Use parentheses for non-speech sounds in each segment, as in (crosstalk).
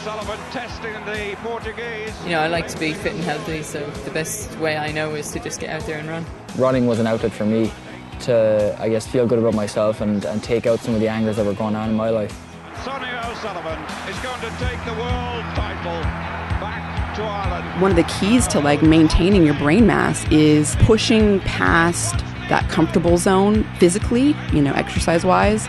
O'Sullivan testing the Portuguese. You know, I like to be fit and healthy, so the best way I know is to just get out there and run. Running was an outlet for me to, I guess, feel good about myself and, and take out some of the angers that were going on in my life. Sonia O'Sullivan is going to take the world title back to Ireland. One of the keys to like maintaining your brain mass is pushing past that comfortable zone physically, you know, exercise wise.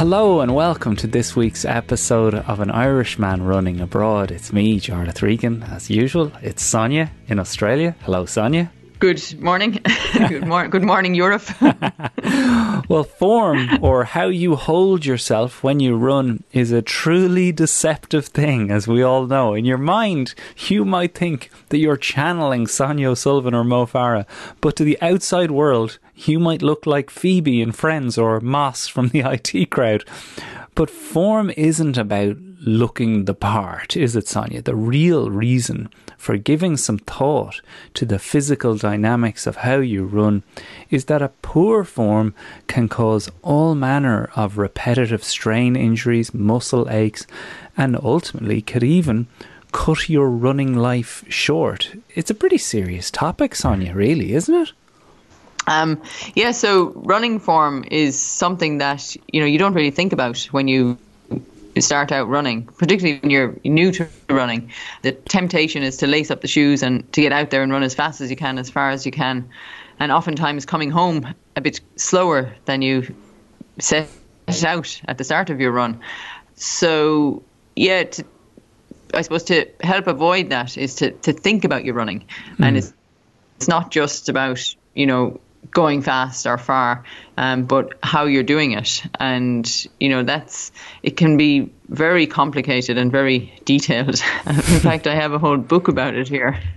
Hello and welcome to this week's episode of An Irishman Running Abroad. It's me, Jarlath Regan, as usual. It's Sonia in Australia. Hello, Sonia. Good morning. (laughs) good, mor- good morning, Europe. (laughs) Well, form or how you hold yourself when you run is a truly deceptive thing, as we all know. In your mind, you might think that you're channeling Sonia O'Sullivan or Mo Farah, but to the outside world, you might look like Phoebe in Friends or Moss from the (laughs) IT crowd. But form isn't about looking the part, is it, Sonia? The real reason for giving some thought to the physical dynamics of how you run is that a poor form can cause all manner of repetitive strain injuries, muscle aches, and ultimately could even cut your running life short. It's a pretty serious topic, Sonia, really, isn't it? Um, yeah, so running form is something that you know you don't really think about when you start out running, particularly when you're new to running. The temptation is to lace up the shoes and to get out there and run as fast as you can, as far as you can, and oftentimes coming home a bit slower than you set out at the start of your run. So yeah, to, I suppose to help avoid that is to to think about your running, and hmm. it's it's not just about you know going fast or far, um, but how you're doing it. And, you know, that's, it can be very complicated and very detailed. (laughs) In fact, I have a whole book about it here (laughs)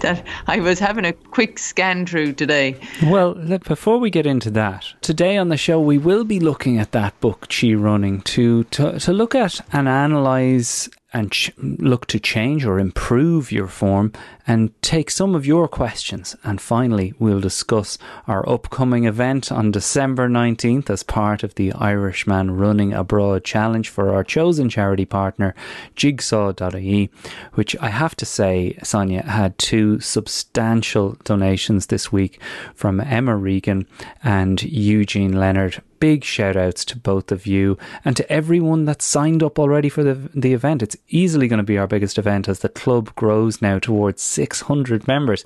that I was having a quick scan through today. Well, look, before we get into that, today on the show we will be looking at that book, Chi Running, to to, to look at and analyse and ch- look to change or improve your form and take some of your questions. And finally, we'll discuss our upcoming event on December 19th as part of the Irishman Running Abroad Challenge for our chosen charity partner, jigsaw.ie, which I have to say, Sonia, had two substantial donations this week from Emma Regan and Eugene Leonard big shout outs to both of you and to everyone that's signed up already for the the event. It's easily going to be our biggest event as the club grows now towards 600 members.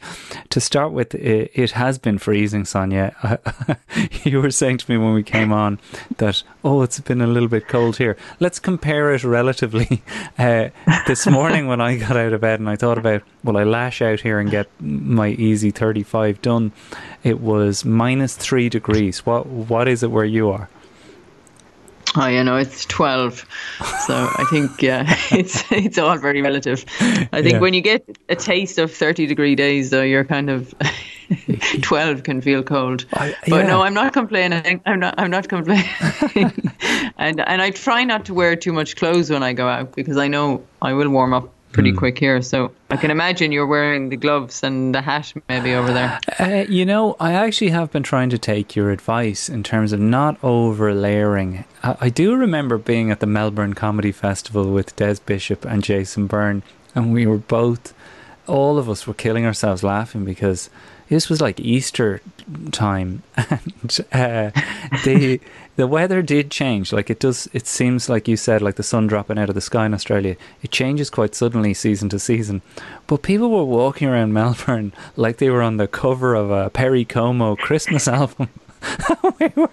To start with, it, has been freezing, Sonia. (laughs) you were saying to me when we came on that, oh, it's been a little bit cold here. Let's compare it relatively. (laughs) Uh, this morning when I got out of bed and I thought about, will I lash out here and get my easy 35 done? It was minus three degrees. What What is it where you are? Oh, you know, it's 12. So I think, yeah, (laughs) it's it's all very relative. I think Yeah. when you get a taste of 30 degree days, though, you're kind of (laughs) 12 can feel cold. I- but yeah. no, I'm not complaining. I'm not. I'm not complaining. (laughs) and and I try not to wear too much clothes when I go out because I know I will warm up Pretty quick here. So I can imagine you're wearing the gloves and the hat maybe over there. Uh, you know, I actually have been trying to take your advice in terms of not over layering. I, I do remember being at the Melbourne Comedy Festival with Des Bishop and Jason Byrne, and we were both, all of us were killing ourselves laughing because this was like Easter time, (laughs) and uh, the the weather did change. Like it does, it seems like you said, like the sun dropping out of the sky in Australia. It changes quite suddenly, season to season. But people were walking around (laughs) Melbourne like they were on the cover of a Perry Como Christmas (laughs) album. (laughs) we were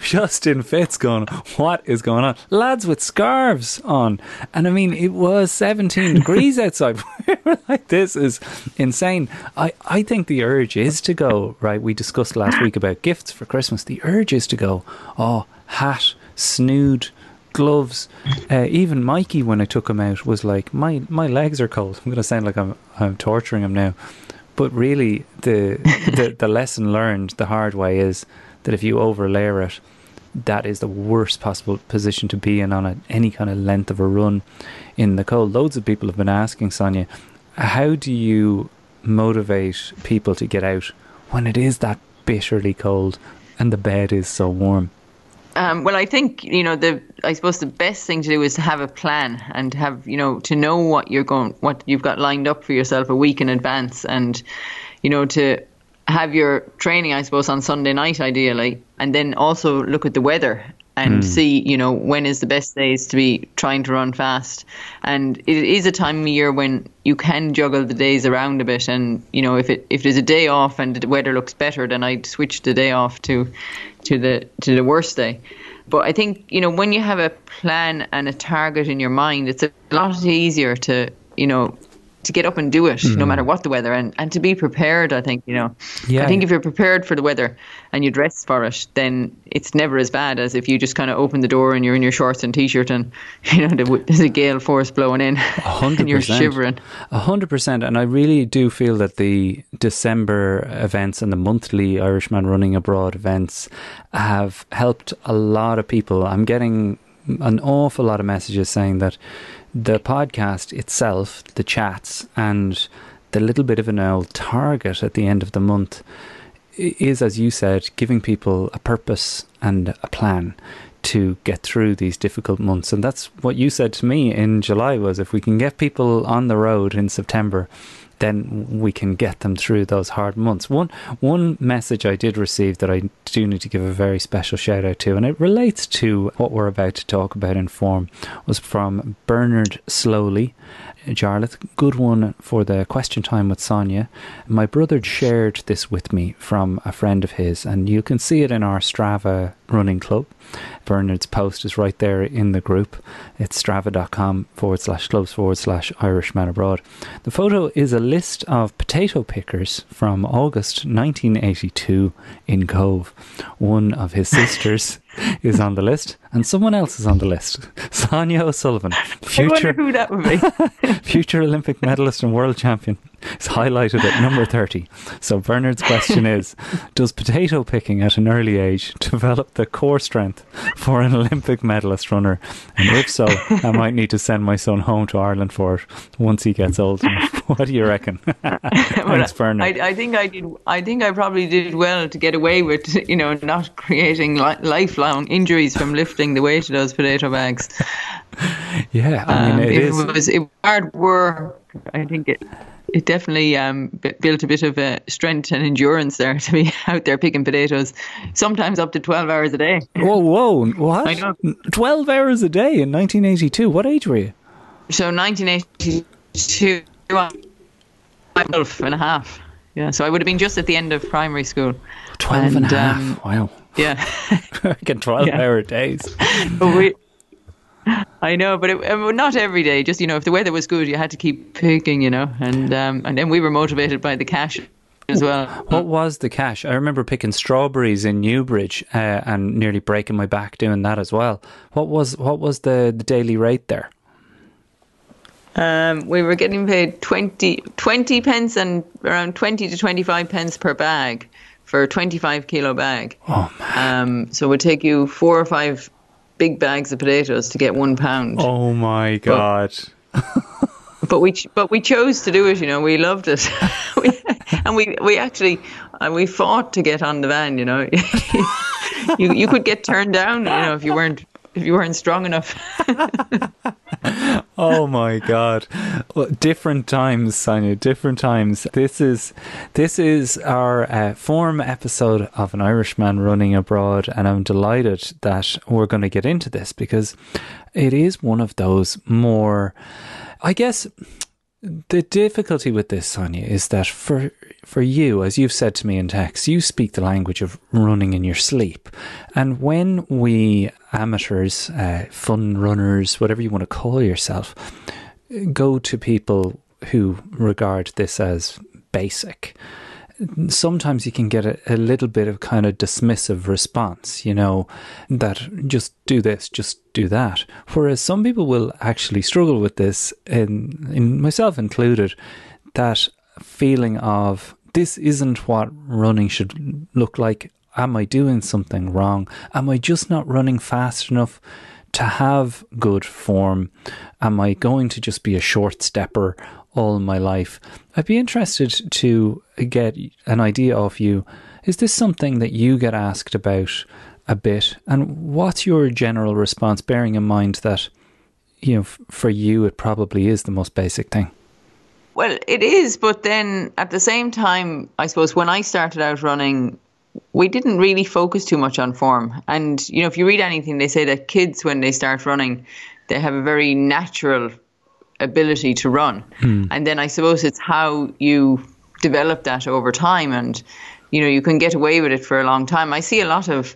just in fits going, what is going on? Lads with scarves on. And I mean, it was 17 degrees (laughs) outside. (laughs) we were like, this is insane. I, I think the urge is to go, right? We discussed last week about gifts for Christmas. The urge is to go, oh, hat, snood, gloves. Uh, even Mikey, when I took him out, was like, "My my legs are cold." I'm going to sound like I'm I'm torturing him now, but really, the (laughs) the the lesson learned the hard way is that if you overlayer it, that is the worst possible position to be in on a, any kind of length of a run in the cold. Loads of people have been asking Sonia, how do you motivate people to get out when it is that bitterly cold and the bed is so warm? Um, well, I think you know the. I suppose the best thing to do is to have a plan and have you know to know what you're going, what you've got lined up for yourself a week in advance, and you know to have your training, I suppose, on Sunday night ideally, and then also look at the weather and hmm. see, you know, when is the best days to be trying to run fast. And it is a time of year when you can juggle the days around a bit. And you know, if it if there's a day off and the weather looks better, then I'd switch the day off to to the to the worst day. But I think you know when you have a plan and a target in your mind, it's a lot easier to you know to get up and do it no mm-hmm. matter what the weather. And, and to be prepared i think you know. Yeah. i think if you're prepared for the weather and you dress for it then it's never as bad as if you just kind of open the door and you're in your shorts and t-shirt and (laughs) you know there's a gale force blowing in hundred and you're shivering. A hundred percent, and I really do feel that the December events and the monthly Irishman running abroad events have helped a lot of people. I'm getting an awful lot of messages saying that the podcast itself, the chats, and the little bit of an old target at the end of the month is, as you said, giving people a purpose and a plan to get through these difficult months. And that's what you said to me in July was if we can get people on the road in September, then we can get them through those hard months. One one message I did receive that I do need to give a very special shout out to, and it relates to what we're about to talk about in form, was from Bernard Slowly. Jarlath, good one for the question time with Sonia. My brother shared this with me from a friend of his, and you can see it in our Strava running club. Bernard's post is right there in the group. It's strava.com forward slash clubs forward slash Irishman abroad. The photo is a list of potato pickers from August 1982 in Cobh. One of his (laughs) sisters (laughs) is on the list, and someone else is on the list. (laughs) Sonia O'Sullivan, i wonder future who that would be (laughs) future Olympic medalist and world champion, is highlighted at number 30. So Bernard's question is Does potato picking at an early age develop the core strength for an Olympic medalist runner? And if so, I might need to send my son home to Ireland for it once he gets old. (laughs) What do you reckon? (laughs) Thanks, Bernard. I, I think I did. I think I probably did well to get away with, you know, not creating li- lifelong injuries from lifting the weight of those potato bags. (laughs) yeah, I mean, Um, it was it hard work. I think it it definitely um, built a bit of uh, strength and endurance there (laughs) to be out there picking potatoes, sometimes up to twelve hours a day. Whoa, whoa, what? I know. 12 hours a day in 1982. What age were you? So 1982, I'm 12 and a half. Yeah, so I would have been just at the end of primary school. 12 and, a half. um, wow. Yeah. (laughs) Again, 12 (laughs) Yeah. hour days. We, (laughs) I know, but it, uh, not every day. Just you know, if the weather was good, you had to keep picking. You know, and um, and then we were motivated by the cash as well. What was the cash? I remember picking strawberries in Newbridge uh, and nearly breaking my back doing that as well. What was what was the, the daily rate there? Um, we were getting paid 20, 20 pence and around twenty to twenty five pence per bag for a twenty five kilo bag. Oh man! Um, so it would take you four or five big bags of potatoes to get one pound. Oh my god! (laughs) but we ch- but we chose to do it. You know, we loved it, (laughs) we, and we we actually uh, we fought to get on the van. You know, (laughs) you you could get turned down. You know, if you weren't if you weren't strong enough. (laughs) Oh my god! Well, different times, Sonia. Different times. This is this is our uh, form episode of an Irishman running abroad, and I'm delighted that we're going to get into this because it is one of those more, I guess. The difficulty with this, Sonia, is that for for you, as you've said to me in text, you speak the language of running in your sleep. And when we amateurs, uh, fun runners, whatever you want to call yourself, go to people who regard this as basic, sometimes you can get a, a little bit of kind of dismissive response, you know, that just do this, just do that. Whereas some people will actually struggle with this, in, in myself included, that feeling of this isn't what running should look like. Am I doing something wrong? Am I just not running fast enough to have good form? Am I going to just be a short stepper all my life? I'd be interested to get an idea of you. Is this something that you get asked about a bit? And what's your general response, bearing in mind that, you know, for you, it probably is the most basic thing? Well, it is, but then at the same time, I suppose when I started out running, we didn't really focus too much on form. And, you know, if you read anything, they say that kids, when they start running, they have a very natural ability to run. Hmm. And then I suppose it's how you develop that over time. And, you know, you can get away with it for a long time. I see a lot of,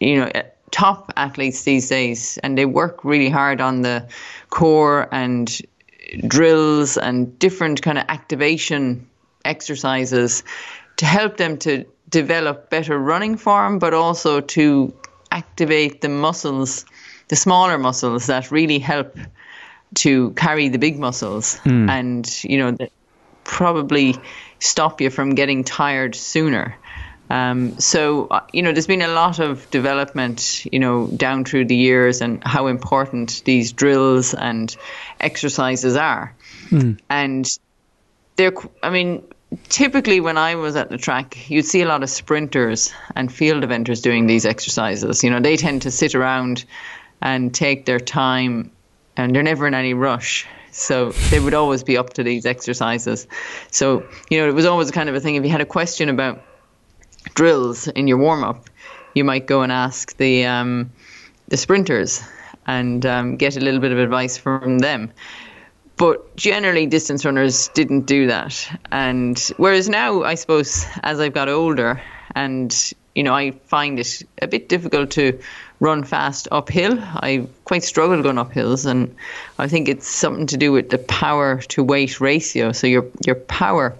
you know, eh, top athletes these days, and they work really hard on the core and drills and different kind of activation exercises to help them to develop better running form, but also to activate the muscles, the smaller muscles that really help to carry the big muscles hmm. and, you know, that probably stop you from getting tired sooner. Um, so, uh, you know, there's been a lot of development, you know, down through the years and how important these drills and exercises are. And they're, I mean, typically when I was at the track, you'd see a lot of sprinters and field eventers doing these exercises. You know, they tend to sit around and take their time and they're never in any rush. So they would always be up to these exercises. So, you know, it was always kind of a thing if you had a question about drills in your warm up, you might go and ask the um, the sprinters and um, get a little bit of advice from them. But generally, distance runners didn't do that. And whereas now, I suppose, as I've got older, and you know, I find it a bit difficult to run fast uphill. I quite struggle going up hills, and I think it's something to do with the power to weight ratio. So your your power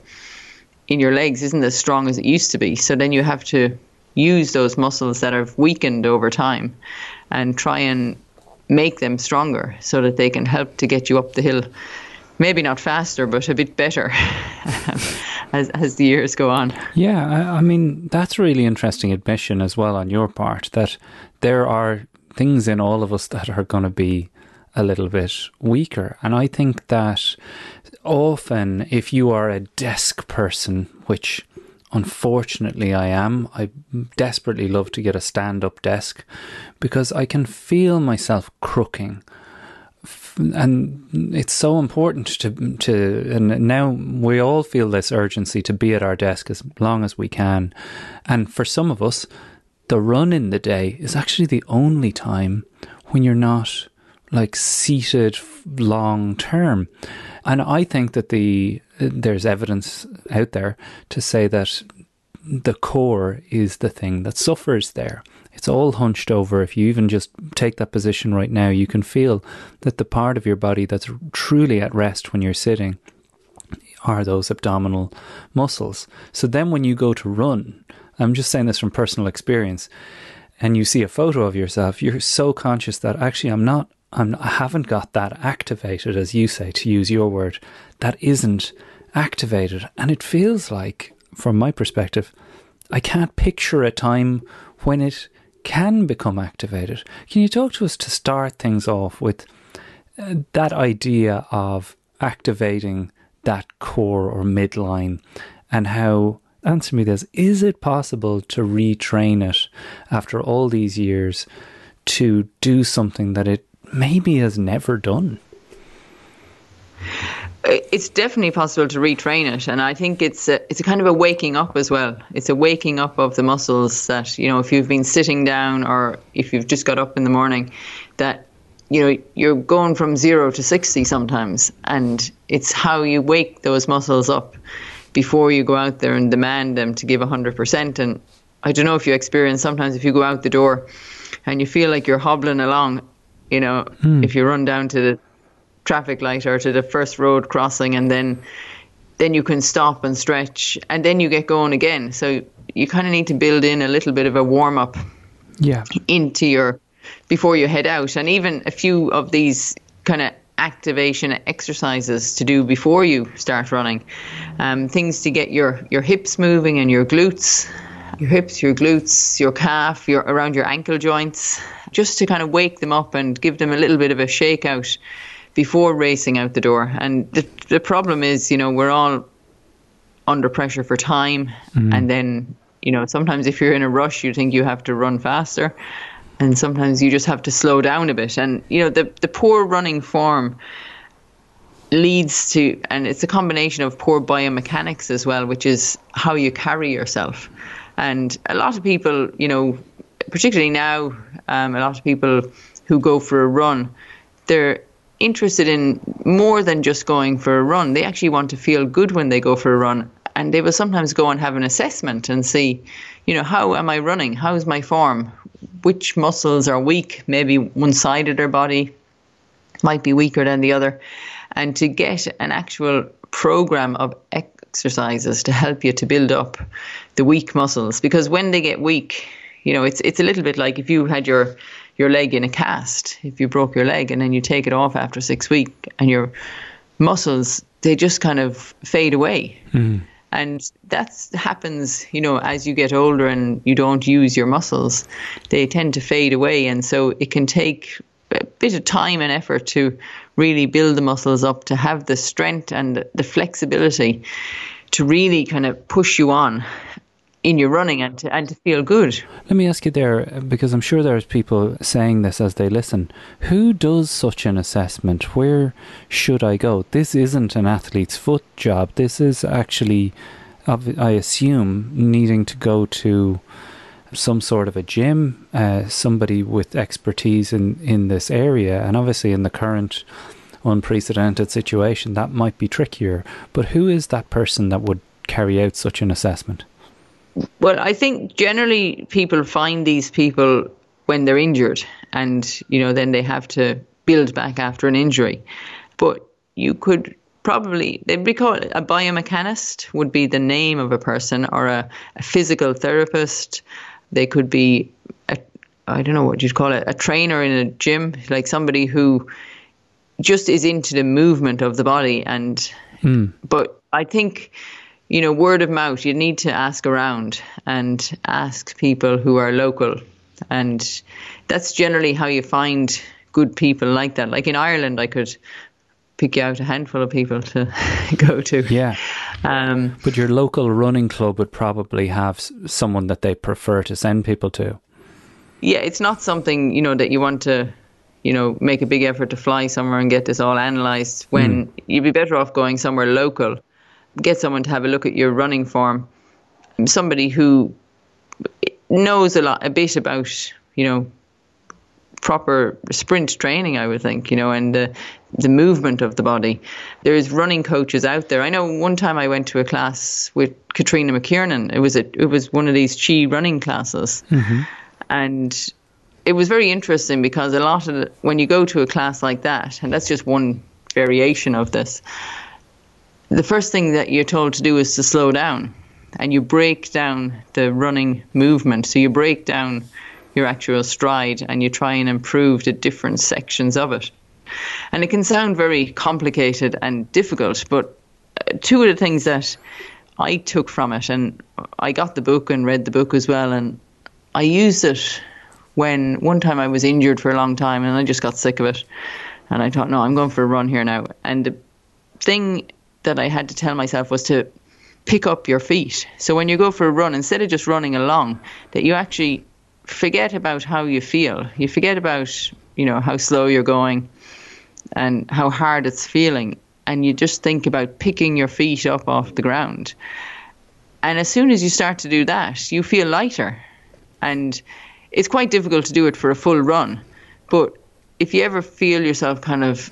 in your legs isn't as strong as it used to be. So then you have to use those muscles that have weakened over time and try and make them stronger so that they can help to get you up the hill. Maybe not faster, but a bit better (laughs) as, as the years go on. Yeah, I, I mean, that's a really interesting admission as well on your part that there are things in all of us that are going to be a little bit weaker. And I think that often, if you are a desk person, which unfortunately I am, I desperately love to get a stand up desk because I can feel myself crooking. And it's so important to to and now we all feel this urgency to be at our desk as long as we can. And for some of us the run in the day is actually the only time when you're not like seated long term and i think that the there's evidence out there to say that the core is the thing that suffers there it's all hunched over. If you even just take that position right now, you can feel that the part of your body that's truly at rest when you're sitting are those abdominal muscles. So then when you go to run, I'm just saying this from personal experience, and you see a photo of yourself, you're so conscious that actually I'm not I'm, I haven't got that activated, as you say, to use your word. That isn't activated. And it feels like, from my perspective, I can't picture a time when it can become activated. Can you talk to us to start things off with uh, that idea of activating that core or midline and how, answer me this, is it possible to retrain it after all these years to do something that it maybe has never done? It's definitely possible to retrain it, and I think it's a, it's a kind of a waking up as well. It's a waking up of the muscles that you know if you've been sitting down or if you've just got up in the morning, that you know you're going from zero to sixty sometimes, and it's how you wake those muscles up before you go out there and demand them to give hundred percent. And I don't know if you experience sometimes if you go out the door and you feel like you're hobbling along, you know, if you run down to the traffic light or to the first road crossing and then then you can stop and stretch, and then you get going again. So you kind of need to build in a little bit of a warm up Yeah. into your before you head out, and even a few of these kind of activation exercises to do before you start running. Um, things to get your your hips moving and your glutes, your hips, your glutes, your calf, your around your ankle joints, just to kind of wake them up and give them a little bit of a shakeout before racing out the door. And the the problem is, you know, we're all under pressure for time. Mm. And then you know sometimes if you're in a rush you think you have to run faster. And sometimes you just have to slow down a bit. And you know the the poor running form leads to and it's a combination of poor biomechanics as well which is how you carry yourself. And a lot of people you know particularly now um, a lot of people who go for a run they're interested in more than just going for a run. They actually want to feel good when they go for a run. And they will sometimes go and have an assessment and see, you know, how am I running? How's my form? Which muscles are weak? Maybe one side of their body might be weaker than the other. And to get an actual program of exercises to help you to build up the weak muscles. Because when they get weak, you know, it's it's a little bit like if you had your your leg in a cast, if you broke your leg and then you take it off after six weeks and your muscles they just kind of fade away. Mm-hmm. And that happens, you know, as you get older and you don't use your muscles, they tend to fade away. And so it can take a bit of time and effort to really build the muscles up, to have the strength and the flexibility to really kind of push you on in your running and to, and to feel good. Let me ask you there, because I'm sure there's people saying this as they listen. Who does such an assessment? Where should I go? This isn't an athlete's foot job. This is actually, I assume, needing to go to some sort of a gym, uh, somebody with expertise in, in this area. And obviously, in the current unprecedented situation, that might be trickier. But who is that person that would carry out such an assessment? Well, I think generally people find these people when they're injured, and you know then they have to build back after an injury. But you could probably they'd be called a biomechanist would be the name of a person, or a, a physical therapist. They could be a I don't know what you'd call it, a trainer in a gym, like somebody who just is into the movement of the body and hmm. but I think you know word of mouth you need to ask around and ask people who are local and that's generally how you find good people like that like in Ireland I could pick out a handful of people to (laughs) go to Yeah. um But your local running club would probably have someone that they prefer to send people to. yeah, it's not something you know that you want to, you know, make a big effort to fly somewhere and get this all analysed. When you'd be better off going somewhere local, get someone to have a look at your running form, somebody who knows a lot, a bit about, you know, proper sprint training. I would think, you know, and the the movement of the body. There's running coaches out there. I know one time I went to a class with Catriona McKiernan. It was a it was one of these chi running classes mm-hmm. and it was very interesting because a lot of the, when you go to a class like that, and that's just one variation of this, the first thing that you're told to do is to slow down, and you break down the running movement. So you break down your actual stride, and you try and improve the different sections of it. And it can sound very complicated and difficult, but uh, two of the things that I took from it, and I got the book and read the book as well, and I used it when one time I was injured for a long time and I just got sick of it. And I thought, no, I'm going for a run here now. And the thing that I had to tell myself was to pick up your feet. So when you go for a run, instead of just running along, that you actually forget about how you feel. You forget about, you know, how slow you're going and how hard it's feeling. And you just think about picking your feet up off the ground. And as soon as you start to do that, you feel lighter. And it's quite difficult to do it for a full run. But if you ever feel yourself kind of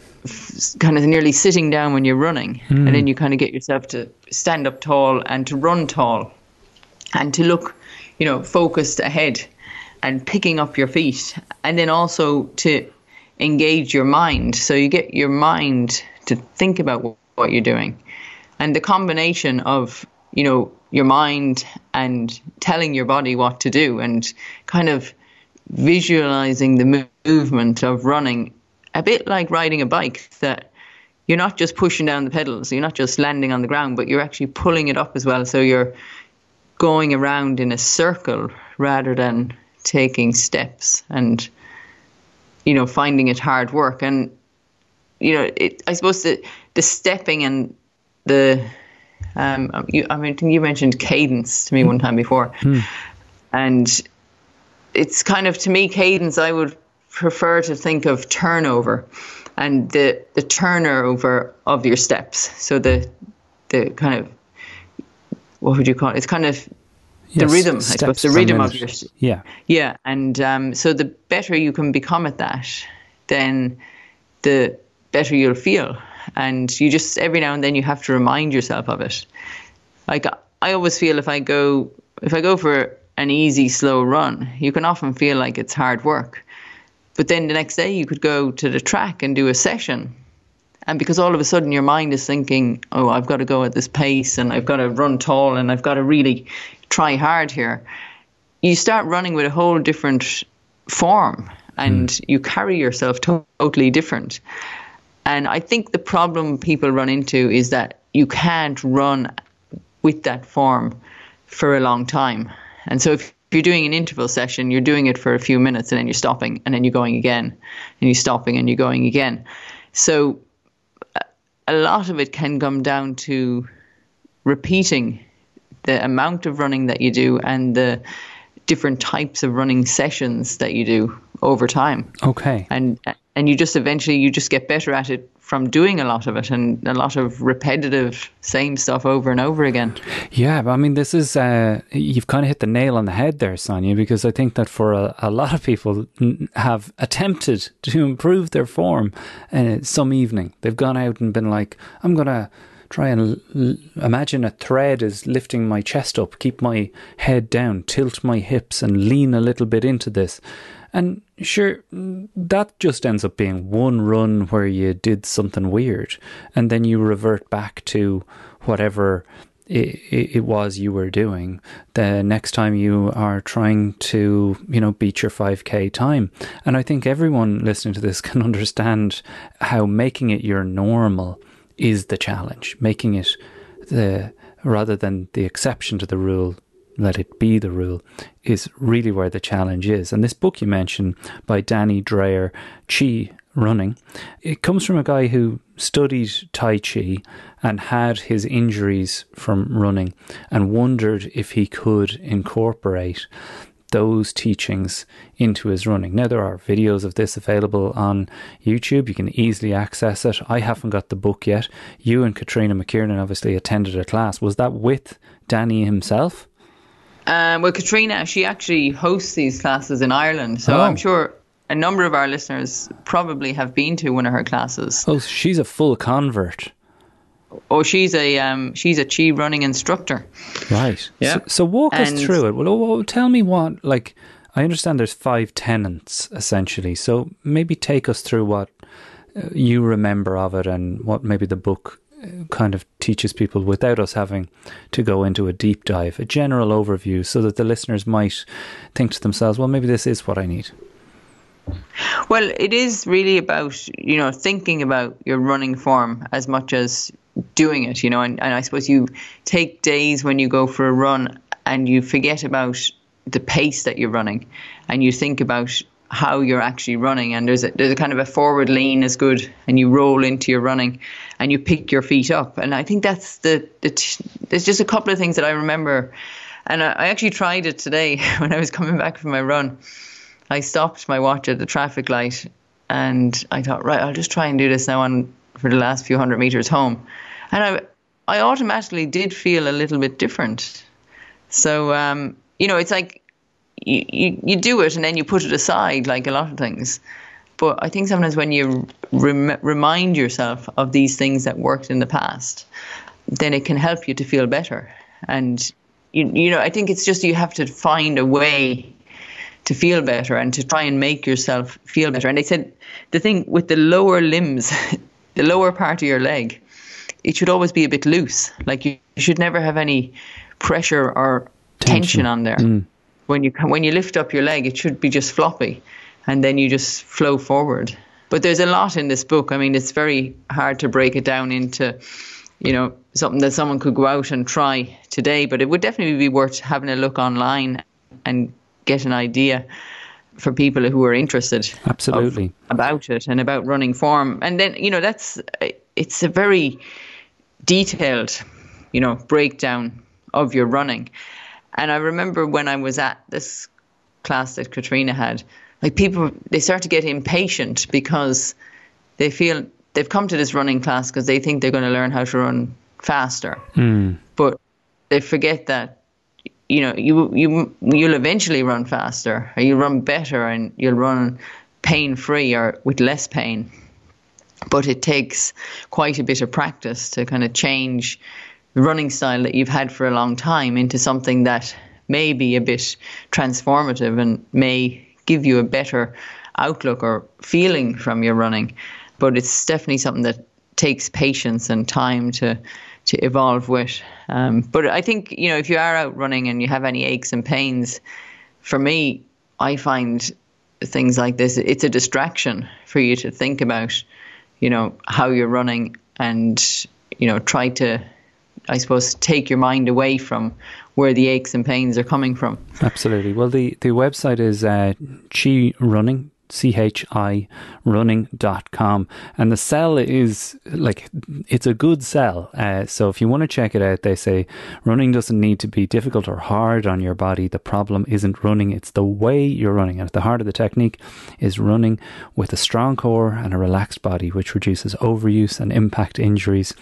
kind of nearly sitting down when you're running and hmm. then you kind of get yourself to stand up tall and to run tall and to look, you know, focused ahead and picking up your feet and then also to engage your mind. So you get your mind to think about what you're doing. And the combination of you know your mind and telling your body what to do and kind of visualizing the movement of running a bit like riding a bike that you're not just pushing down the pedals you're not just landing on the ground but you're actually pulling it up as well. So you're going around in a circle rather than taking steps and you know finding it hard work. And you know it, i suppose the the stepping and the um, you, I mean, you mentioned cadence to me one time before, and it's kind of to me cadence. I would prefer to think of turnover, and the the turnover of your steps. So the the kind of what would you call it? It's kind of the Yes, rhythm, I suppose, the rhythm of your Yeah. yeah, and um, so the better you can become at that, then the better you'll feel. And you just every now and then you have to remind yourself of it. Like I always feel if I go if I go for an easy slow run, you can often feel like it's hard work. But then the next day you could go to the track and do a session. And because all of a sudden your mind is thinking, oh, I've got to go at this pace and I've got to run tall and I've got to really try hard here you start running with a whole different form and hmm. you carry yourself to- totally different. And I think the problem people run into is that you can't run with that form for a long time. And so if you're doing an interval session, you're doing it for a few minutes and then you're stopping and then you're going again and you're stopping and you're going again. So a- lot of it can come down to repeating the amount of running that you do and the different types of running sessions that you do over time Okay. and and you just eventually you just get better at it from doing a lot of it and a lot of repetitive same stuff over and over again Yeah, I mean, this is, uh, you've kind of hit the nail on the head there, Sonia, because I think that for a, a lot of people have attempted (laughs) to improve their form uh, some evening. They've gone out and been like, I'm going to try and l- imagine a thread is lifting my chest up, keep my head down, tilt my hips, and lean a little bit into this. And sure, that just ends up being one run where you did something weird, and then you revert back to whatever it, it was you were doing the next time you are trying to you know beat your 5k time. And i think everyone listening to this (laughs) can understand how making it your normal is the challenge making it the rather than the exception to the rule let it be the rule is really where the challenge is and this book you mentioned by danny dreyer chi running it comes from a guy who studied tai chi and had his injuries from running and wondered if he could incorporate those teachings into his running. Now, there are videos of this available on YouTube. You can easily access it. I haven't got the book yet. You and Catriona McKiernan obviously attended a class. Was that with Danny himself? Um, well catriona she actually hosts these classes in ireland so Oh. i'm sure a number of our listeners probably have been to one of her classes Oh, she's a full convert. oh she's a um, she's a chi running instructor Right. Yeah. So, so walk us through it. Well, well, tell me what, like, I understand there's five tenants essentially. So maybe take us through what uh, you remember of it and what maybe the book kind of teaches people without us having to go into a deep dive, a general overview, so that the listeners might think to themselves, well, maybe this is what I need. Well, it is really about, you know, thinking about your running form as much as doing it, you know, and, and I suppose you take days when you go for a run and you forget about the pace that you're running and you think about how you're actually running and there's a, there's a kind of a forward lean is good and you roll into your running and you pick your feet up and I think that's the, the t- there's just a couple of things that I remember and I, I actually tried it today (laughs) when I was coming back from my run I stopped my watch at the traffic light and I thought, right, I'll just try and do this now on for the last few hundred meters home. And I I automatically did feel a little bit different. So um, you know, it's like you, you, you do it and then you put it aside like a lot of things. But I think sometimes when you rem- remind yourself of these things that worked in the past, then it can help you to feel better. And you, you know, I think it's just you have to find a way to feel better and to try and make yourself feel better. And they said the thing with the lower limbs, (laughs) the lower part of your leg, it should always be a bit loose. Like you, you should never have any pressure or tension, Tension. on there. Mm. When you when you lift up your leg, it should be just floppy, and then you just flow forward. But there's a lot in this book. I mean, it's very hard to break it down into, you know, something that someone could go out and try today. But it would definitely be worth having a look online and get an idea for people who are interested of- Absolutely. about it and about running form. And then, you know, that's it's a very detailed, you know, breakdown of your running. And I remember when I was at this class that Catriona had, like people they start to get impatient because they feel they've come to this running class because they think they're going to learn how to run faster. Hmm. But they forget that you know you you you'll eventually run faster or you'll run better and you'll run pain free or with less pain but it takes quite a bit of practice to kind of change the running style that you've had for a long time into something that may be a bit transformative and may give you a better outlook or feeling from your running but it's definitely something that takes patience and time to to evolve with. Um, but I think you know if you are out running and you have any aches and pains, for me, I find things like this it's a distraction for you to think about, you know, how you're running and you know try to, I suppose, take your mind away from where the aches and pains are coming from. Absolutely. Well, the, the website is uh, Chi Running. C-H-I running.com and the sell is like it's a good sell uh, so if you want to check it out they say running doesn't need to be difficult or hard on your body. The problem isn't running it's the way you're running. And at the heart of the technique is running with a strong core and a relaxed body which reduces overuse and impact injuries.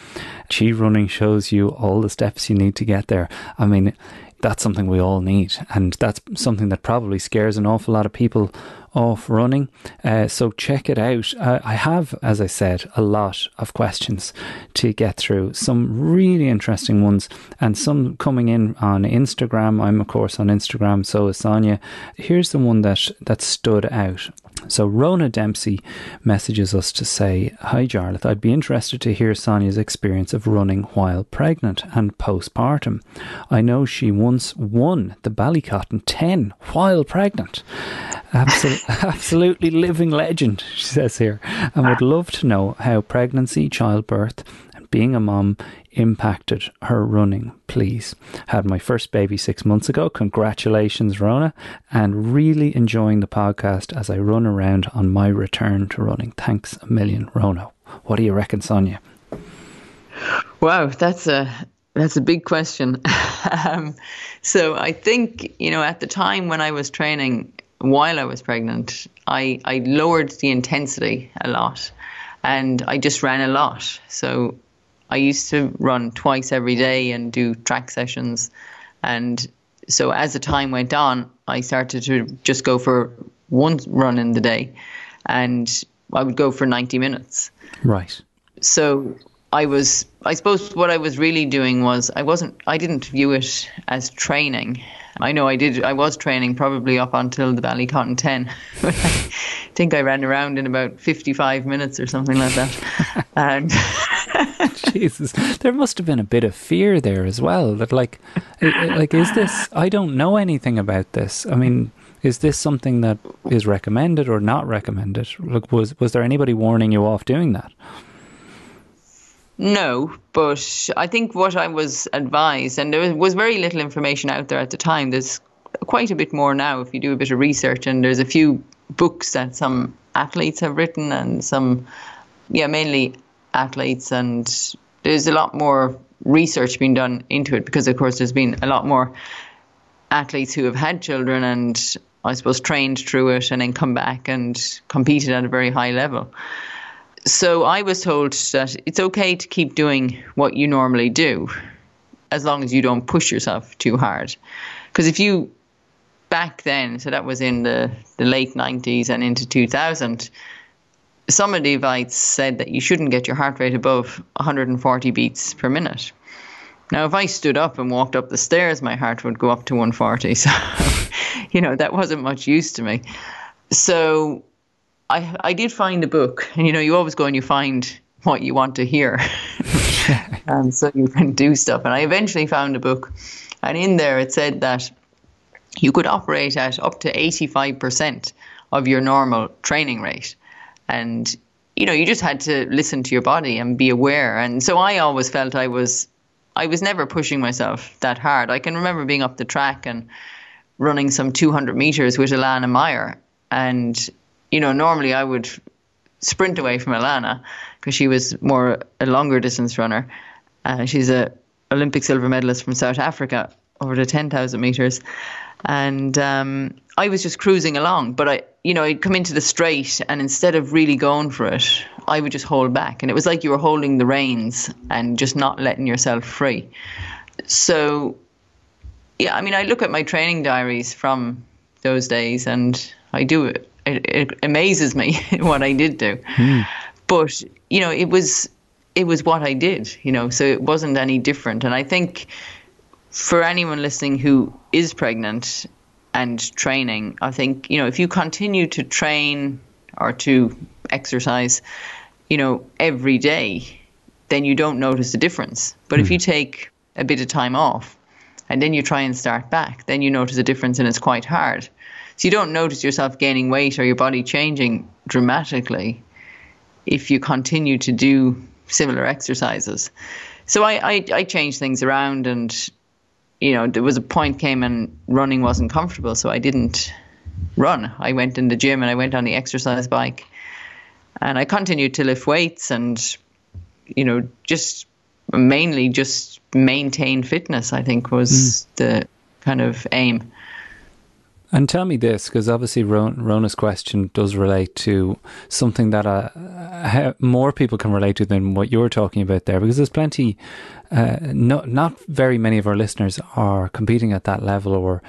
Chi running shows you all the steps you need to get there. I mean that's something we all need. And that's something that probably scares an awful lot of people off running. Uh, so check it out. I have, as I said, a lot of questions to get through. Some really interesting ones, and some coming in on Instagram. I'm, of course, on Instagram, so is Sonia. Here's the one that, that stood out. So Rona Dempsey messages us to say, Hi Jarlath, I'd be interested to hear Sonia's experience of running while pregnant and postpartum. I know she once won the Ballycotton 10 while pregnant. Absol- (laughs) absolutely living legend, she says here, and would love to know how pregnancy, childbirth, being a mom impacted her running, please. Had my first baby six months ago. Congratulations, Rona, and really enjoying the podcast as I run around on my return to running. Thanks a million, Rona. What do you reckon, Sonia? Wow, that's a that's a big question. (laughs) um, so I think you know at the time when I was training while I was pregnant, I I lowered the intensity a lot, and I just ran a lot. So I used to run twice every day and do track sessions, and so as the time went on, I started to just go for one run in the day, and I would go for ninety minutes Right. so I was I suppose what I was really doing was I wasn't I didn't view it as training. I know I did I was training probably up until the Ballycotton 10. (laughs) I think I ran around in about 55 minutes or something like that. (laughs) and (laughs) Jesus, there must have been a bit of fear there as well. That like, like is this? I don't know anything about this. I mean, is this something that is recommended or not recommended? Like, was was there anybody warning you off doing that? No, but I think what I was advised, and there was very little information out there at the time. There's quite a bit more now if you do a bit of research, and there's a few books that some athletes have written, and some, yeah, mainly athletes, and there's a lot more research being done into it because, of course, there's been a lot more athletes who have had children and I suppose trained through it and then come back and competed at a very high level so I was told that it's okay to keep doing what you normally do as long as you don't push yourself too hard. Because if you back then, so that was in the, the late 90s and into 2000, some of the advice said that you shouldn't get your heart rate above 140 beats per minute. Now, if I stood up and walked up the stairs, my heart would go up to 140. So, (laughs) you know, that wasn't much use to me. So I I did find a book, and you know, you always go and you find what you want to hear. and (laughs) um, so you can do stuff. And I eventually found a book, and in there it said that you could operate at up to 85% of your normal training rate. And, you know, you just had to listen to your body and be aware. And so I always felt I was, I was never pushing myself that hard. I can remember being up the track and running some 200 meters with Elana Meyer. And, you know, normally I would sprint away from Elana because she was more a longer distance runner. Uh, she's a Olympic silver medalist from South Africa over the 10,000 meters and um, I was just cruising along. But I, you know, I'd come into the straight, and instead of really going for it, I would just hold back, and it was like you were holding the reins and just not letting yourself free. So, yeah, I mean, I look at my training diaries from those days, and I do it. It, it amazes me (laughs) what I did do, mm. but you know, it was it was what I did. You know, so it wasn't any different, and I think for anyone listening who is pregnant and training, I think, you know, if you continue to train or to exercise, you know, every day, then you don't notice a difference. But mm. if you hmm. take a bit of time off and then you try and start back, then you notice a difference and it's quite hard. So you don't notice yourself gaining weight or your body changing dramatically if you continue to do similar exercises. So I, I, I change things around and you know, there was a point came and running wasn't comfortable, so I didn't run. I went in the gym and I went on the exercise bike, and I continued to lift weights and, you know, just mainly just maintain fitness. I think was mm. the kind of aim. And tell me this, because obviously Rona's question does relate to something that uh, more people can relate to than what you're talking about there, because there's plenty, uh, not, not very many of our listeners are competing at that level or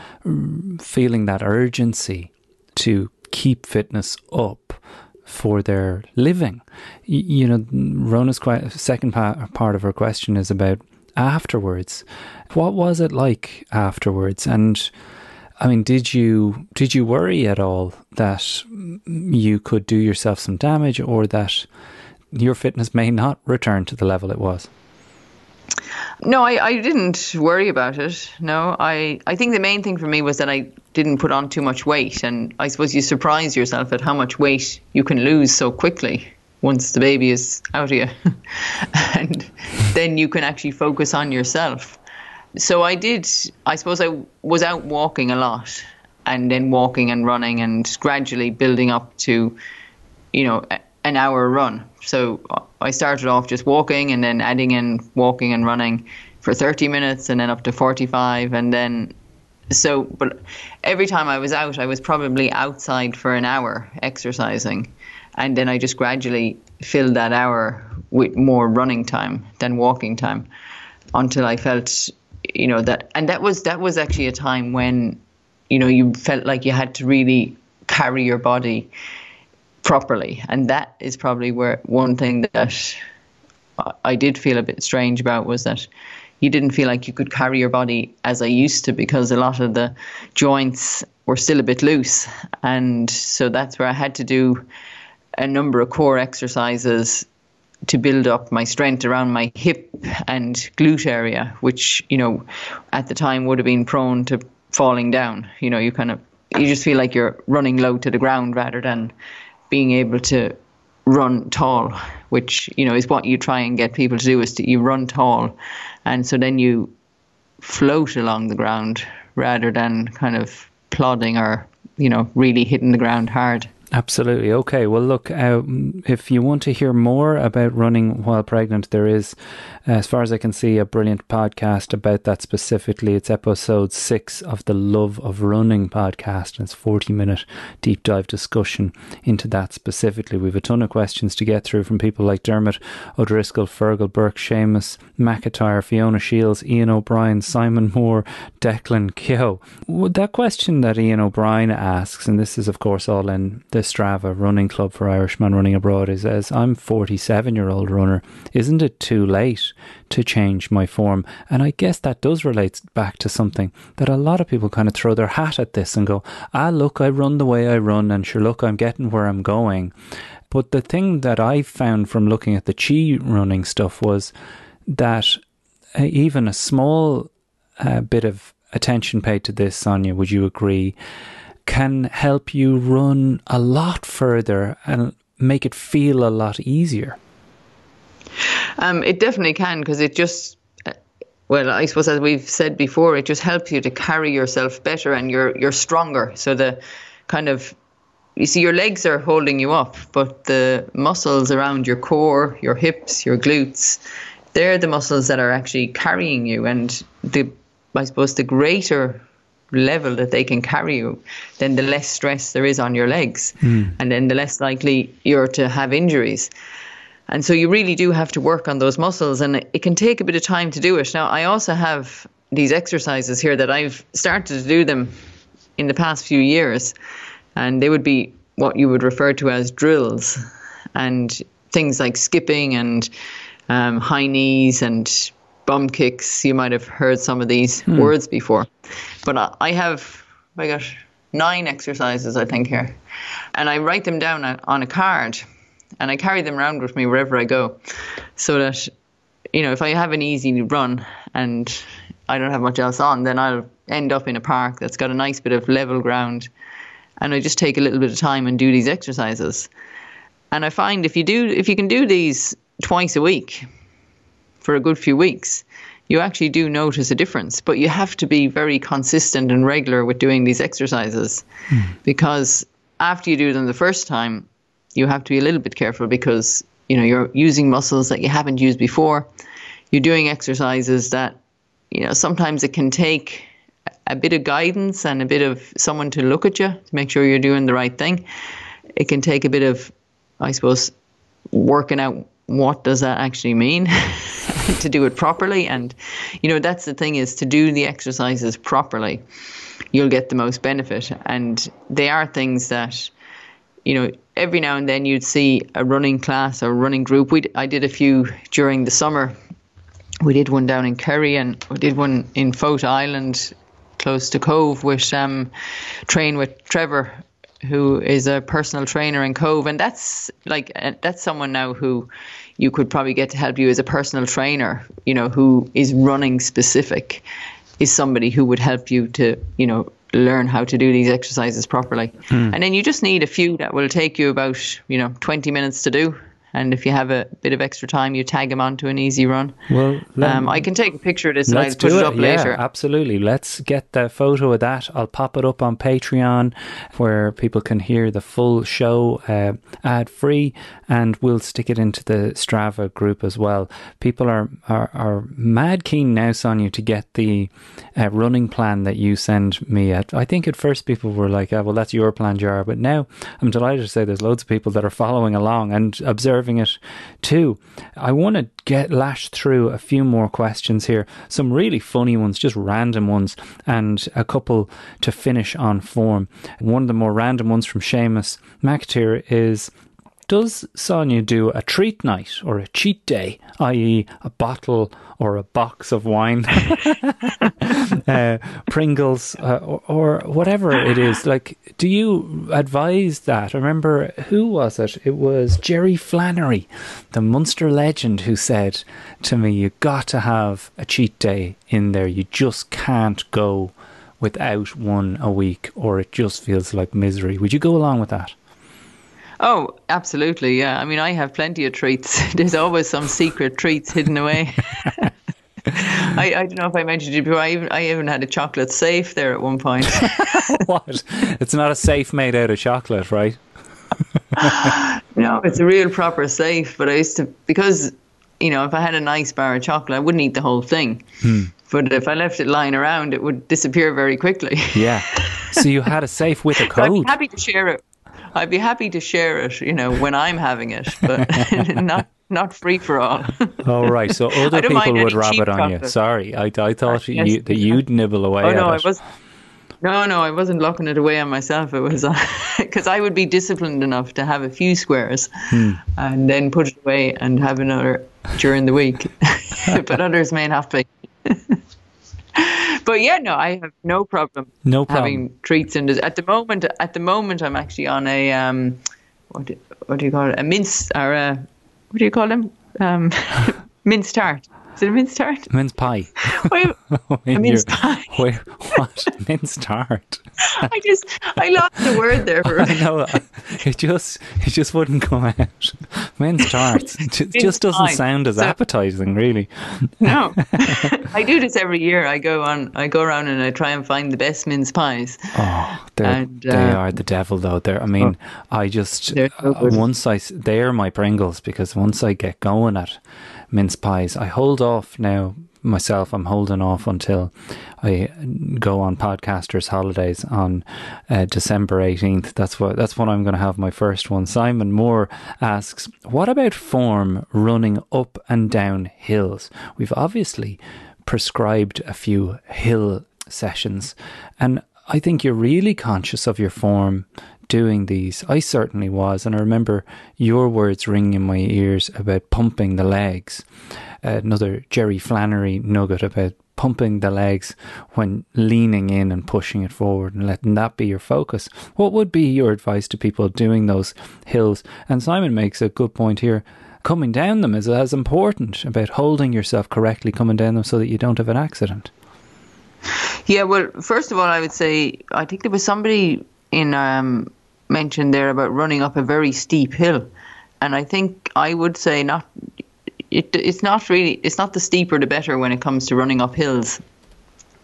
feeling that urgency to keep fitness up for their living. You, know, Rona's second part of her question is about afterwards. What was it like afterwards? And I mean, did you did you worry at all that you could do yourself some damage, or that your fitness may not return to the level it was? No, I, I didn't worry about it. No, I, I think the main thing for me was that I didn't put on too much weight. And I suppose you surprise yourself at how much weight you can lose so quickly once the baby is out of you. (laughs) and then you can actually focus on yourself so I did. I suppose I was out walking a lot, and then walking and running, and gradually building up to, you know, an hour run. So I started off just walking, and then adding in walking and running for 30 minutes, and then up to 45, and then. So, but every time I was out, I was probably outside for an hour exercising, and then I just gradually filled that hour with more running time than walking time until I felt you know that and that was that was actually a time when you know you felt like you had to really carry your body properly. And that is probably where one thing that I did feel a bit strange about was that you didn't feel like you could carry your body as I used to because a lot of the joints were still a bit loose. And so that's where I had to do a number of core exercises to build up my strength around my hip and glute area, which, you know, at the time would have been prone to falling down. You know, you kind of, you just feel like you're running low to the ground rather than being able to run tall, which, you know, is what you try and get people to do is to, you run tall. And so then you float along the ground rather than kind of plodding or, you know, really hitting the ground hard. Absolutely. Okay. Well, look, uh, if you want to hear more about running while pregnant, there is, as far as I can see, a brilliant podcast about that specifically. It's episode six of the Love of Running podcast, and it's 40 minute deep dive discussion into that specifically. We have a ton of questions to get through from people like Dermot O'Driscoll, Fergal Burke, Seamus McIntyre, Fiona Shields, Ian O'Brien, Simon Moore, Declan Keogh. That question that Ian O'Brien asks, and this is, of course, all in the Strava running club for Irishmen running abroad is as I'm 47 year old runner, isn't it too late to change my form? And I guess that does relate back to something that a lot of people kind of throw their hat at this and go, ah, look, I run the way I run, and sure, look, I'm getting where I'm going. But the thing that I found from looking at the chi running stuff was that uh, even a small uh, bit of attention paid to this, Sonia, would you agree, can help you run a lot further and make it feel a lot easier? Um, it definitely can because it just, uh, well, I suppose as we've said before, it just helps you to carry yourself better and you're you're stronger. So the kind of you see your legs are holding you up, but the muscles around your core, your hips, your glutes, they're the muscles that are actually carrying you. And the I suppose the greater level that they can carry you, then the less stress there is on your legs, mm. and then the less likely you're to have injuries. And so you really do have to work on those muscles, and it can take a bit of time to do it. Now, I also have these exercises here that I've started to do them in the past few years, and they would be what you would refer to as drills, and things like skipping and um, high knees and bum kicks. You might have heard some of these hmm. words before, but I have, I got nine exercises I think here, and I write them down on a card and I carry them around with me wherever I go, so that you know if I have an easy run and I don't have much else on, then I'll end up in a park that's got a nice bit of level ground, and I just take a little bit of time and do these exercises. And I find if you do if you can do these twice a week for a good few weeks, you actually do notice a difference. But you have to be very consistent and regular with doing these exercises mm. because after you do them the first time, you have to be a little bit careful because you know you're using muscles that you haven't used before. You're doing exercises that you know sometimes it can take a bit of guidance and a bit of someone to look at you to make sure you're doing the right thing. It can take a bit of, I suppose, working out what does that actually mean (laughs) (laughs) to do it properly. And you know that's the thing is to do the exercises properly, you'll get the most benefit. And they are things that you know, every now and then you'd see a running class or running group. We I did a few during the summer. We did one down in Kerry and we did one in Fota Island, close to Cobh, with um, train with Trevor, who is a personal trainer in Cobh, and that's like uh, that's someone now who you could probably get to help you as a personal trainer. You know, who is running specific, is somebody who would help you to you know learn how to do these exercises properly. Mm. And then you just need a few that will take you about, you know, 20 minutes to do. And if you have a bit of extra time, you tag them onto an easy run. Well, um, I can take a picture of this and I'll put it, it up yeah, later. Absolutely. Let's get the photo of that. I'll pop it up on Patreon where people can hear the full show uh, ad free and we'll stick it into the Strava group as well. People are, are, are mad keen now, Sonia, to get the uh, running plan that you send me. At. I think at first people were like, oh, well, that's your plan, Jar. But now I'm delighted to say there's loads of people that are following along and observing it too. I want to get lashed through a few more questions here. Some really funny ones, just random ones, and a couple to finish on form. One of the more random ones from Seamus McTeer is does Sonia do a treat night or a cheat day, i.e., a bottle or a box of wine, (laughs) uh, Pringles, uh, or, or, whatever it is? Like, do you advise that? I remember, who was it? It was Jerry Flannery, the Munster legend, who said to me, You got to have a cheat day in there. You just can't go without one a week, or it just feels like misery. Would you go along with that? Oh, absolutely. Yeah. I mean, I have plenty of treats. (laughs) There's always some secret treats hidden away. (laughs) I, I don't know if I mentioned it before. I even, I even had a chocolate safe there at one point. (laughs) what? It's not a safe made out of chocolate, right? no, it's a real proper safe. But I used to, because, you know, if I had a nice bar of chocolate, I wouldn't eat the whole thing. Hmm. But if I left it lying around, it would disappear very quickly. yeah. So you had a safe with a code. I'm happy to share it I'd be happy to share it, you know, when I'm having it, but (laughs) not not free for all. (laughs) all right, so (laughs) other people would rob it on chocolate. you. Sorry, I, I thought yes. you, that you'd nibble away. Oh no, it. I was. No, no, I wasn't locking it away on myself. It was because uh, I would be disciplined enough to have a few squares hmm. and then put it away and have another during the week. but others may not be but yeah, no, I have no problem. No problem having treats and at the moment. At the moment, I'm actually on a um, what do, what do you call it? A mince or a what do you call them? Um, (laughs) mince tart. Is it a mince tart? Mince pie. (laughs) Wait, (laughs) When mince pie. (laughs) Where, what? mince tart. I just I lost the word there for I know. It just it just wouldn't come out. Mince tarts. It Mince just doesn't pie. sound as So- appetizing, really. no. I do this every year. I go on. I go around and I try and find the best mince pies. Oh, they're, And, they uh, are the devil, though. They're. I mean, I just so uh, once I they're my Pringles because once I get going at mince pies, I hold off now. Myself, I'm holding off until I go on podcasters' holidays on uh, December 18th. That's what that's when I'm going to have my first one. Simon Moore asks, "What about form running up and down hills? We've obviously prescribed a few hill sessions, and I think you're really conscious of your form doing these. I certainly was, and I remember your words ringing in my ears about pumping the legs. another Jerry Flannery nugget about pumping the legs when leaning in and pushing it forward and letting that be your focus. What would be your advice to people doing those hills? And Simon makes a good point here. Coming down them is as important about holding yourself correctly coming down them so that you don't have an accident. Yeah, well, first of all, I would say I think there was somebody in um, mentioned there about running up a very steep hill, and I think I would say not. It, it's not really. It's not the steeper the better when it comes to running up hills.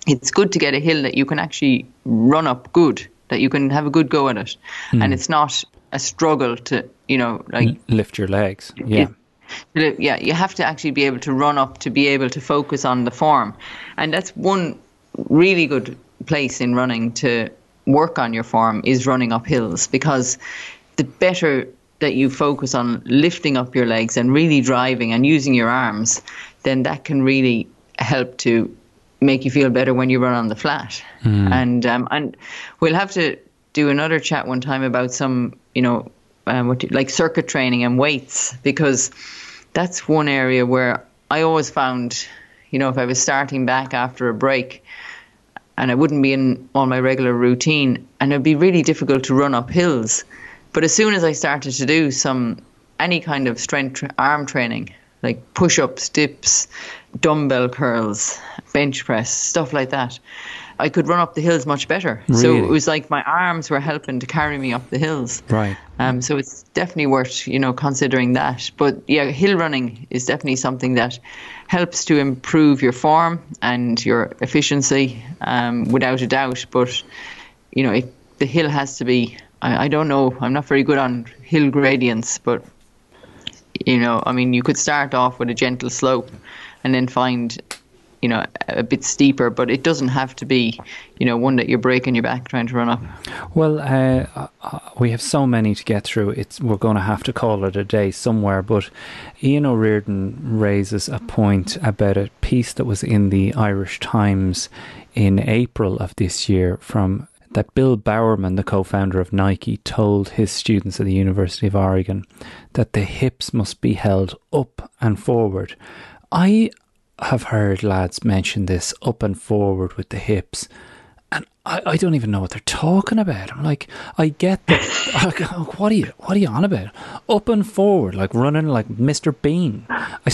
It's good to get a hill that you can actually run up good, that you can have a good go at it, hmm. and it's not a struggle to you know like Lift your legs. Yeah. it- yeah, you have to actually be able to run up to be able to focus on the form. And that's one really good place in running to work on your form is running up hills because the better that you focus on lifting up your legs and really driving and using your arms, then that can really help to make you feel better when you run on the flat. And um, and we'll have to do another chat one time about some, you know, um, what do, like circuit training and weights because that's one area where I always found, you know, if I was starting back after a break and I wouldn't be in on my regular routine and it'd be really difficult to run up hills. But as soon as I started to do some any kind of strength arm training, like push-ups, dips, dumbbell curls, bench press, stuff like that, I could run up the hills much better. So it was like my arms were helping to carry me up the hills. Right. Um, so it's definitely worth you know considering that. But yeah, hill running is definitely something that helps to improve your form and your efficiency, um, without a doubt. But you know, it, the hill has to be. I, I don't know. I'm not very good on hill gradients, but you know, I mean, you could start off with a gentle slope, and then find. You know, a bit steeper, but it doesn't have to be, you know, one that you're breaking your back trying to run up. Well, uh, uh, we have so many to get through. It's we're going to have to call it a day somewhere. But Ian O'Riordan raises a point about a piece that was in the Irish Times in April of this year from that Bill Bowerman, the co-founder of Nike, told his students at the University of Oregon that the hips must be held up and forward. I have heard lads mention this up and forward with the hips. And I, I don't even know what they're talking about. I'm like, I get that. (laughs) what are you? What are you on about? Up and forward, like running like Mr. Bean. (laughs) I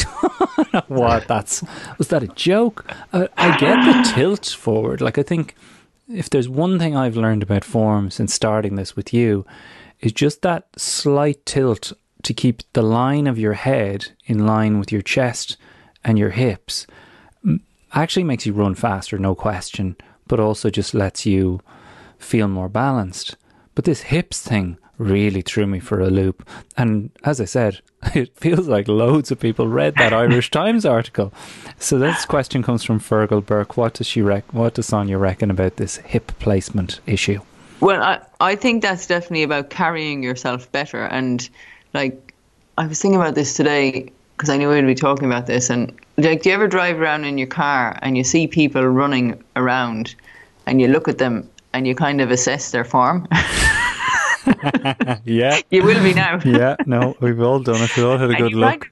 don't know what that's. Was that a joke? I, I get the tilt forward. Like I think if there's one thing I've learned about form since starting this with you, is just that slight tilt to keep the line of your head in line with your chest and your hips actually makes you run faster, no question, but also just lets you feel more balanced. But this hips thing really threw me for a loop. And as I said, (laughs) it feels like loads of people read that (laughs) Irish Times article. So this question comes from Fergal Burke. What does she rec- what does Sonia reckon about this hip placement issue? Well, I, I think that's definitely about carrying yourself better. And like, I was thinking about this today because I knew we'd be talking about this. And like, do you ever drive around in your car and you see people running around and you look at them and you kind of assess their form? (laughs) Yeah. you will be now. (laughs) Yeah, no, we've all done it. We all had a And good look.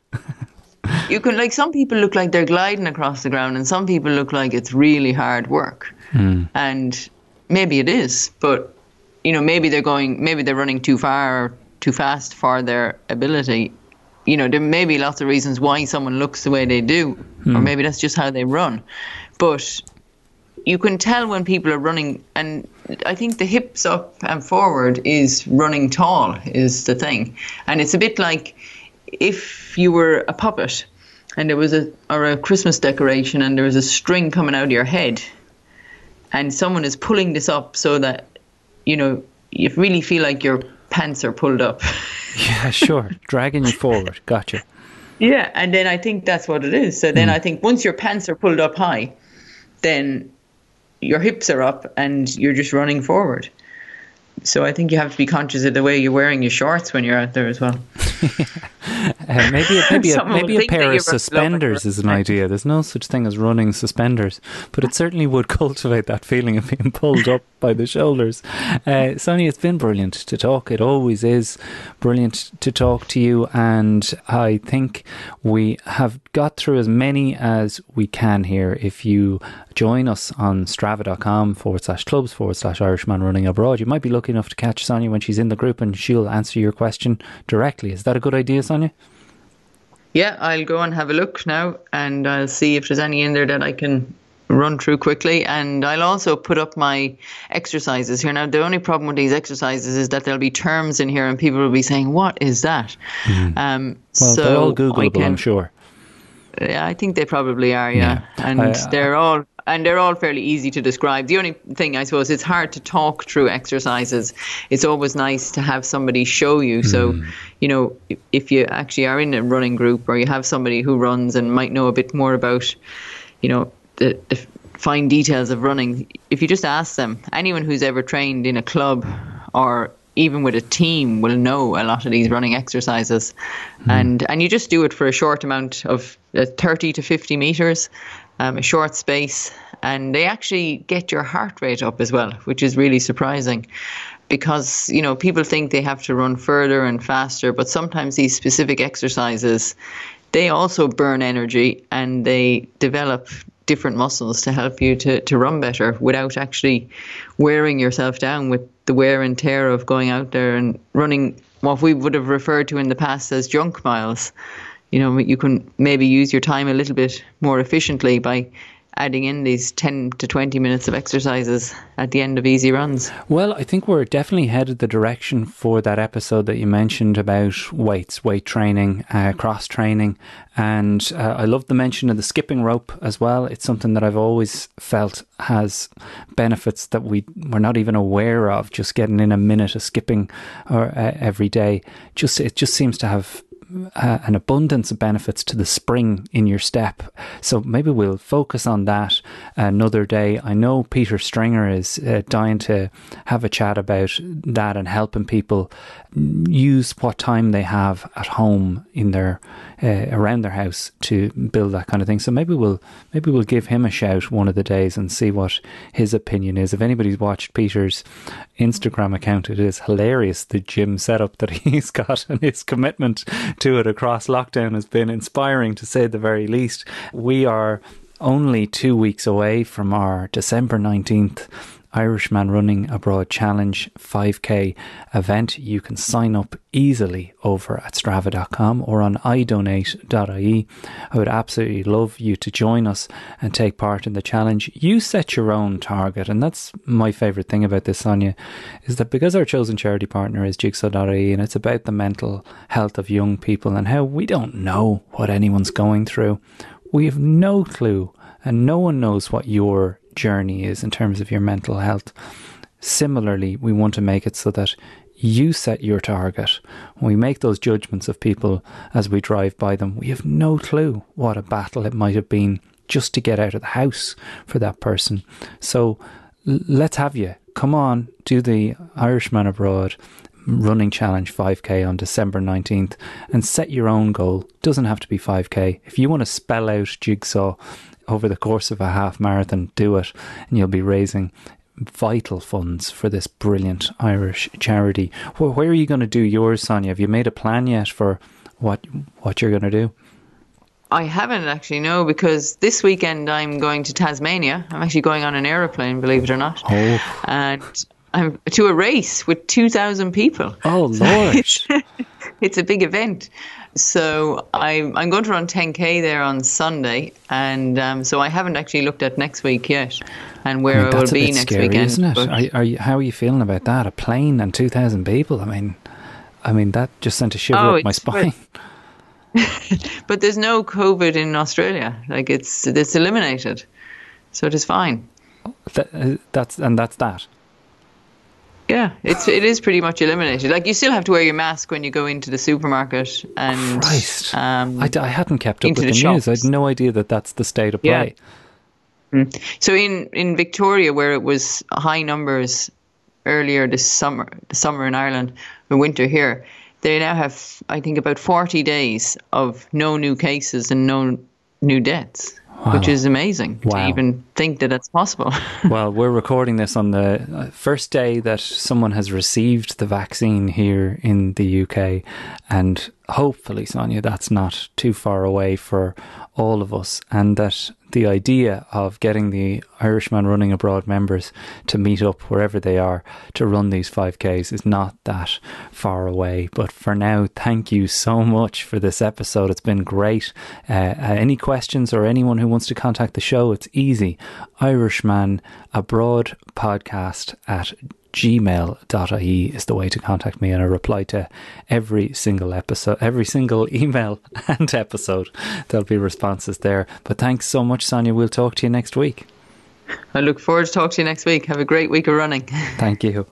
like- you can like some people look like they're gliding across the ground, and some people look like it's really hard work. Hmm. And maybe it is, but you know, maybe they're going, maybe they're running too far or too fast for their ability. You know, there may be lots of reasons why someone looks the way they do, or hmm. maybe that's just how they run. But you can tell when people are running, and I think the hips up and forward is running tall is the thing, and it's a bit like if you were a puppet and there was a or a Christmas decoration and there was a string coming out of your head, and someone is pulling this up so that you know you really feel like your pants are pulled up. (laughs) Yeah, sure. Dragging you forward. Gotcha. Yeah, and then I think that's what it is. So then hmm. I think once your pants are pulled up high, then your hips are up and you're just running forward. So I think you have to be conscious of the way you're wearing your shorts when you're out there as well. (laughs) Uh, maybe a, maybe a, (laughs) maybe a pair of suspenders is an idea. There's no such thing as running suspenders, but it certainly would (laughs) cultivate that feeling of being pulled up by the shoulders. Uh, Sonia, it's been brilliant to talk. It always is brilliant to talk to you, and I think we have got through as many as we can here. If you join us on strava.com forward slash clubs forward slash Irishman running abroad, you might be lucky enough to catch Sonia when she's in the group and she'll answer your question directly. Is that a good idea, Sonia? Yeah, I'll go and have a look now and I'll see if there's any in there that I can run through quickly. And I'll also put up my exercises here. Now, the only problem with these exercises is that there'll be terms in here and people will be saying, What is that? Um, Well, so they're all Googleable, can- I'm sure. Yeah, I think they probably are, yeah. Yeah. And I- they're all and they're all fairly easy to describe. The only thing I suppose it's hard to talk through exercises. It's always nice to have somebody show you. So, Hmm. you know, if- you actually are in a running group or you have somebody who runs and might know a bit more about, you know, the, the fine details of running, if you just ask them, anyone who's ever trained in a club or even with a team will know a lot of these running exercises and and you just do it for a short amount of uh, 30 to 50 meters um, a short space and they actually get your heart rate up as well which is really surprising because you know people think they have to run further and faster but sometimes these specific exercises they also burn energy and they develop different muscles to help you to, to run better without actually wearing yourself down with the wear and tear of going out there and running what we would have referred to in the past as junk miles. You know, you can maybe use your time a little bit more efficiently by adding in these 10 to 20 minutes of exercises at the end of easy runs. Well, I think we're definitely headed the direction for that episode that you mentioned about weights, weight training, uh, cross training. And uh, I love the mention of the skipping rope as well. It's something that I've always felt has benefits that we, we're not even aware of. Just getting in a minute of skipping or, uh, every day, just it just seems to have uh, an abundance of benefits to the spring in your step. So maybe we'll focus on that another day. I know Peter Stringer is uh, dying to have a chat about that and helping people use what time they have at home in their uh, around their house to build that kind of thing. So maybe we'll maybe we'll give him a shout one of the days and see what his opinion is. If anybody's watched Peter's Instagram account, it is hilarious the gym setup that (laughs) he's got and his commitment to it across lockdown has been inspiring to say the very least. We are only two weeks away from our December 19th Irishman Running Abroad Challenge 5k event. You can sign up easily over at strava.com or on idonate.ie. I would absolutely love you to join us and take part in the challenge. You set your own target, and that's my favourite thing about this, Sonia, is that because our chosen charity partner is jigsaw.ie and it's about the mental health of young people and how we don't know what anyone's going through, we have no clue and no one knows what your journey is in terms of your mental health. Similarly, we want to make it so that you set your target. When we make those judgments of people as we drive by them, we have no clue what a battle it might have been just to get out of the house for that person. So let's have you. Come on, do the Irishman Abroad running challenge 5k on December 19th and set your own goal. Doesn't have to be 5k. If you want to spell out jigsaw over the course of a half marathon, do it and you'll be raising vital funds for this brilliant Irish charity. Where, where are you going to do yours, Sonia? Have you made a plan yet for what what you're going to do? I haven't actually, no, because this weekend I'm going to Tasmania. I'm actually going on an aeroplane, believe it or not. Oh. And I'm to a race with 2,000 people. Oh, Lord. (laughs) it's a big event. So I, I'm going to run 10k there on Sunday, and um, so I haven't actually looked at next week yet, and where I, mean, will be next scary, weekend. isn't it? Are, are you, how are you feeling about that? A plane and two thousand people. I mean, I mean that just sent a shiver Oh, up my spine. (laughs) but there's no COVID in Australia. Like it's it's eliminated, so it is fine. That, uh, that's and that's that. Yeah, it's it is pretty much eliminated. Like you still have to wear your mask when you go into the supermarket and Christ, um, I, I hadn't kept up with the, the news. I had no idea that that's the state of play. Yeah. play. So in, in Victoria, where it was high numbers earlier this summer, the summer in Ireland, the winter here, they now have I think about forty days of no new cases and no new deaths, which is amazing Wow. to even think that that's possible. (laughs) well, we're recording this on the uh, first day that someone has received the vaccine here in the UK, and hopefully, Sonia, that's not too far away for all of us, and that the idea of getting the Irishman Running Abroad members to meet up wherever they are to run these 5Ks is not that far away. But for now, thank you so much for this episode. It's been great. Uh, uh, any questions or anyone who wants to contact the show, it's easy. Irishman Abroad podcast at gmail.ie is the way to contact me and I reply to every single episode every single (laughs) email and episode. There'll be responses there. But thanks so much Sonia. We'll talk to you next week. I look forward to talking to you next week. Have a great week of running. (laughs) thank you